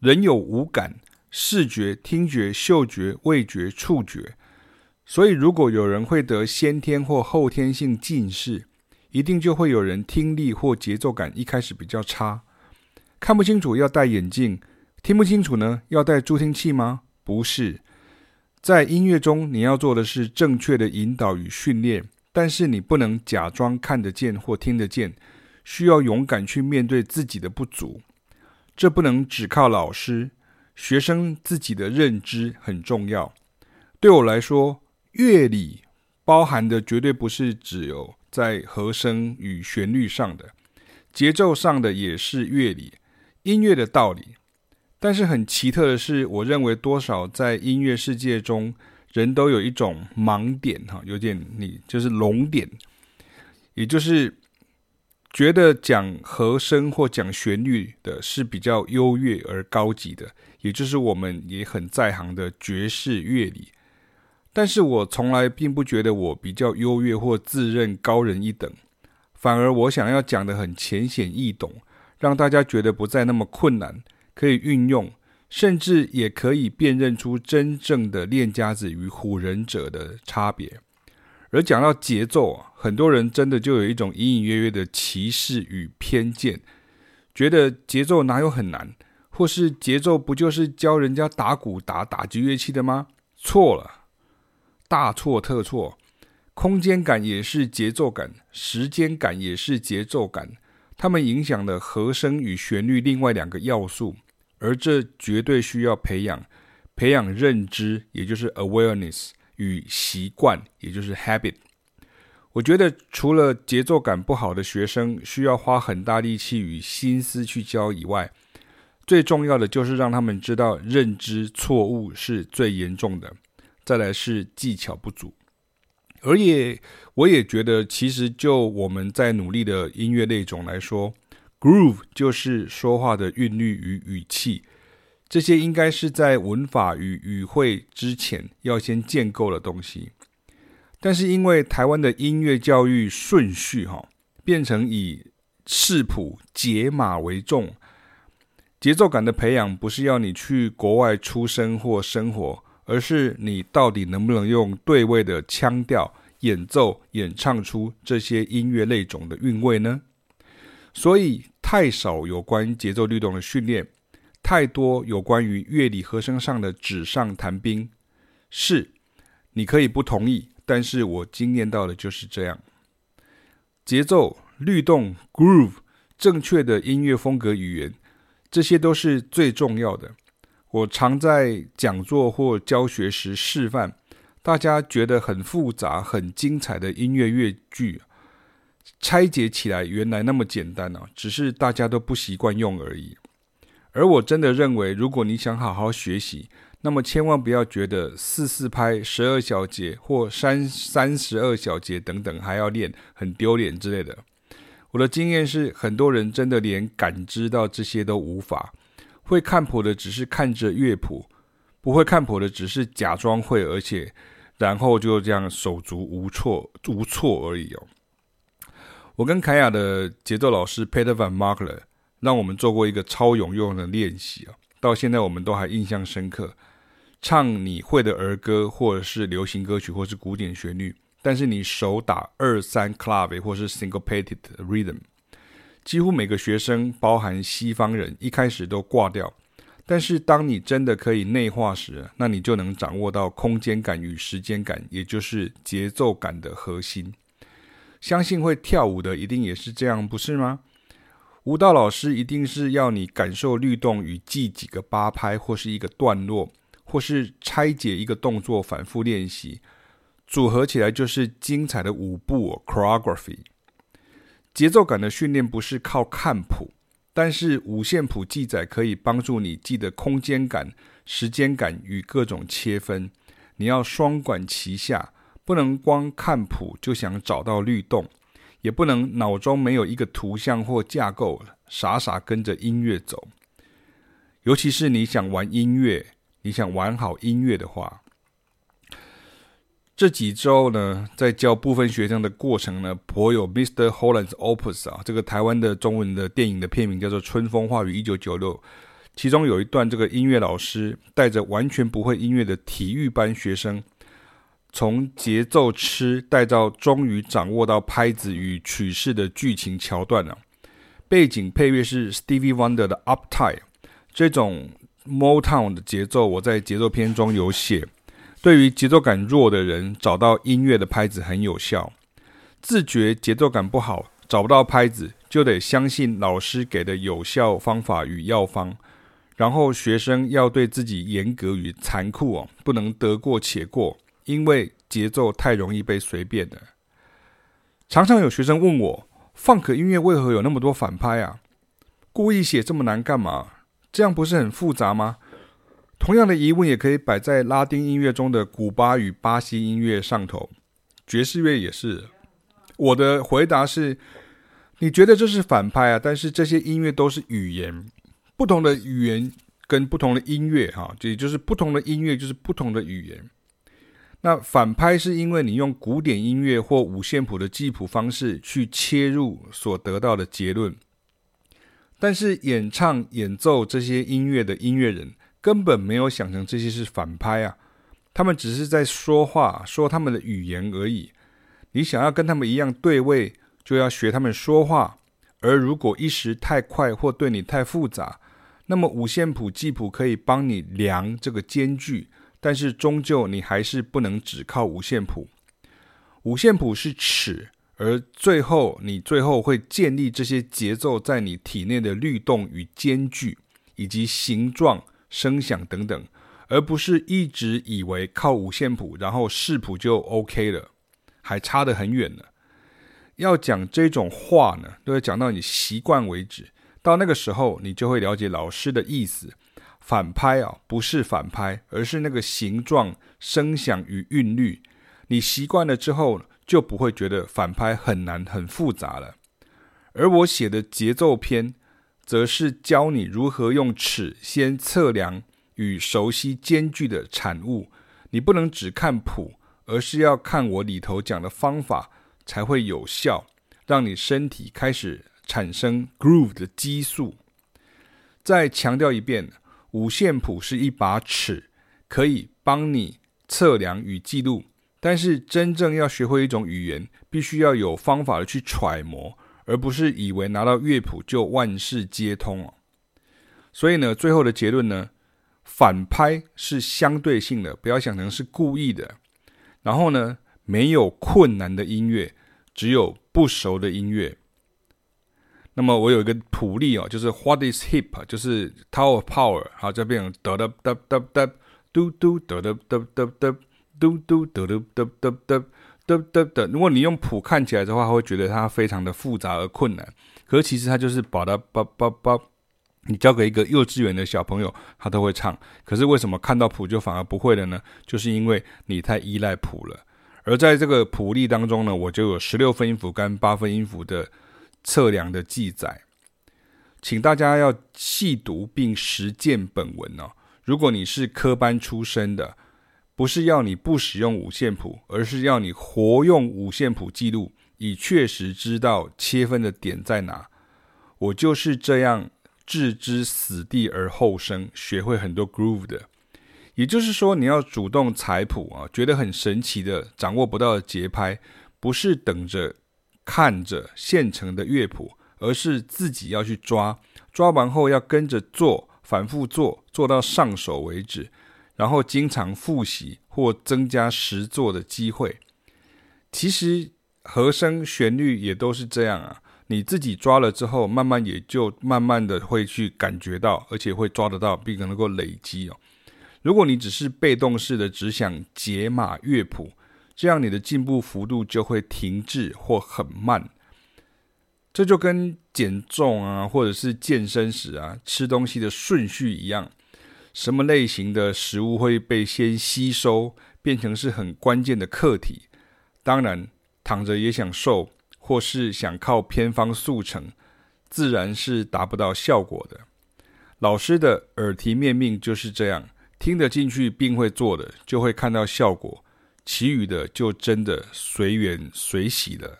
人有五感：视觉、听觉、嗅觉、味觉、触觉。所以，如果有人会得先天或后天性近视，一定就会有人听力或节奏感一开始比较差，看不清楚要戴眼镜，听不清楚呢要戴助听器吗？不是，在音乐中你要做的是正确的引导与训练，但是你不能假装看得见或听得见，需要勇敢去面对自己的不足。这不能只靠老师，学生自己的认知很重要。对我来说，乐理包含的绝对不是只有在和声与旋律上的，节奏上的也是乐理，音乐的道理。但是很奇特的是，我认为多少在音乐世界中，人都有一种盲点，哈，有点你就是聋点，也就是。觉得讲和声或讲旋律的是比较优越而高级的，也就是我们也很在行的爵士乐理。但是我从来并不觉得我比较优越或自认高人一等，反而我想要讲的很浅显易懂，让大家觉得不再那么困难，可以运用，甚至也可以辨认出真正的练家子与唬人者的差别。而讲到节奏啊，很多人真的就有一种隐隐约约的歧视与偏见，觉得节奏哪有很难，或是节奏不就是教人家打鼓打打击乐器的吗？错了，大错特错。空间感也是节奏感，时间感也是节奏感，它们影响了和声与旋律另外两个要素，而这绝对需要培养，培养认知，也就是 awareness。与习惯，也就是 habit。我觉得除了节奏感不好的学生需要花很大力气与心思去教以外，最重要的就是让他们知道认知错误是最严重的。再来是技巧不足，而也我也觉得，其实就我们在努力的音乐类种来说，groove 就是说话的韵律与语气。这些应该是在文法与语汇之前要先建构的东西，但是因为台湾的音乐教育顺序哈，变成以视谱解码为重，节奏感的培养不是要你去国外出生或生活，而是你到底能不能用对位的腔调演奏演唱出这些音乐类种的韵味呢？所以太少有关节奏律动的训练。太多有关于乐理和声上的纸上谈兵，是你可以不同意，但是我经验到的就是这样。节奏、律动、groove，正确的音乐风格语言，这些都是最重要的。我常在讲座或教学时示范，大家觉得很复杂、很精彩的音乐乐句，拆解起来原来那么简单啊，只是大家都不习惯用而已。而我真的认为，如果你想好好学习，那么千万不要觉得四四拍、十二小节或三三十二小节等等还要练，很丢脸之类的。我的经验是，很多人真的连感知到这些都无法。会看谱的只是看着乐谱，不会看谱的只是假装会，而且然后就这样手足无措无措而已哦。我跟凯雅的节奏老师 Peter Van Markler 让我们做过一个超有用的练习啊，到现在我们都还印象深刻。唱你会的儿歌，或者是流行歌曲，或是古典旋律，但是你手打二三 clave 或是 syncopated rhythm，几乎每个学生，包含西方人，一开始都挂掉。但是当你真的可以内化时，那你就能掌握到空间感与时间感，也就是节奏感的核心。相信会跳舞的一定也是这样，不是吗？舞蹈老师一定是要你感受律动与记几个八拍，或是一个段落，或是拆解一个动作，反复练习，组合起来就是精彩的舞步 （choreography）。节奏感的训练不是靠看谱，但是五线谱记载可以帮助你记得空间感、时间感与各种切分。你要双管齐下，不能光看谱就想找到律动。也不能脑中没有一个图像或架构，傻傻跟着音乐走。尤其是你想玩音乐，你想玩好音乐的话，这几周呢，在教部分学生的过程呢，颇有 Mr. Holland's Opus 啊，这个台湾的中文的电影的片名叫做《春风化雨一九九六》，其中有一段，这个音乐老师带着完全不会音乐的体育班学生，从节奏吃带到终于掌握到拍子与曲式的剧情桥段了。背景配乐是 Stevie Wonder 的 Uptight，这种 Motown 的节奏，我在节奏篇中有写。对于节奏感弱的人，找到音乐的拍子很有效。自觉节奏感不好，找不到拍子，就得相信老师给的有效方法与药方。然后学生要对自己严格与残酷哦，不能得过且过，因为节奏太容易被随便了。常常有学生问我，Funk 音乐为何有那么多反拍啊？故意写这么难干嘛？这样不是很复杂吗？同样的疑问也可以摆在拉丁音乐中的古巴与巴西音乐上头，爵士乐也是。我的回答是：你觉得这是反拍啊？但是这些音乐都是语言，不同的语言跟不同的音乐，哈，也就是不同的音乐就是不同的语言。那反拍是因为你用古典音乐或五线谱的记谱方式去切入所得到的结论，但是演唱演奏这些音乐的音乐人。根本没有想成这些是反拍啊，他们只是在说话，说他们的语言而已。你想要跟他们一样对位，就要学他们说话。而如果一时太快或对你太复杂，那么五线谱记谱可以帮你量这个间距，但是终究你还是不能只靠五线谱。五线谱是尺，而最后你最后会建立这些节奏在你体内的律动与间距以及形状。声响等等，而不是一直以为靠五线谱，然后视谱就 OK 了，还差得很远呢。要讲这种话呢，都要讲到你习惯为止。到那个时候，你就会了解老师的意思。反拍啊，不是反拍，而是那个形状、声响与韵律。你习惯了之后，就不会觉得反拍很难、很复杂了。而我写的节奏篇。则是教你如何用尺先测量与熟悉间距的产物。你不能只看谱，而是要看我里头讲的方法，才会有效，让你身体开始产生 groove 的激素。再强调一遍，五线谱是一把尺，可以帮你测量与记录。但是真正要学会一种语言，必须要有方法的去揣摩。而不是以为拿到乐谱就万事皆通哦。所以呢，最后的结论呢，反拍是相对性的，不要想成是故意的。然后呢，没有困难的音乐，只有不熟的音乐。那么我有一个谱例哦，就是 What is hip？就是 Tower of Power，好，这边哒哒哒哒哒，嘟嘟哒哒哒哒哒，嘟嘟哒哒哒哒哒。嘚嘚嘚，如果你用谱看起来的话，会觉得它非常的复杂而困难。可是其实它就是把它叭叭叭，你交给一个幼稚园的小朋友，他都会唱。可是为什么看到谱就反而不会了呢？就是因为你太依赖谱了。而在这个谱例当中呢，我就有十六分音符跟八分音符的测量的记载，请大家要细读并实践本文哦。如果你是科班出身的。不是要你不使用五线谱，而是要你活用五线谱记录，以确实知道切分的点在哪。我就是这样置之死地而后生，学会很多 groove 的。也就是说，你要主动采谱啊，觉得很神奇的掌握不到的节拍，不是等着看着现成的乐谱，而是自己要去抓，抓完后要跟着做，反复做，做到上手为止。然后经常复习或增加实作的机会。其实和声旋律也都是这样啊，你自己抓了之后，慢慢也就慢慢的会去感觉到，而且会抓得到，并且能够累积哦。如果你只是被动式的只想解码乐谱，这样你的进步幅度就会停滞或很慢。这就跟减重啊，或者是健身时啊，吃东西的顺序一样。什么类型的食物会被先吸收，变成是很关键的课题。当然，躺着也想瘦，或是想靠偏方速成，自然是达不到效果的。老师的耳提面命就是这样，听得进去并会做的，就会看到效果；其余的就真的随缘随喜了。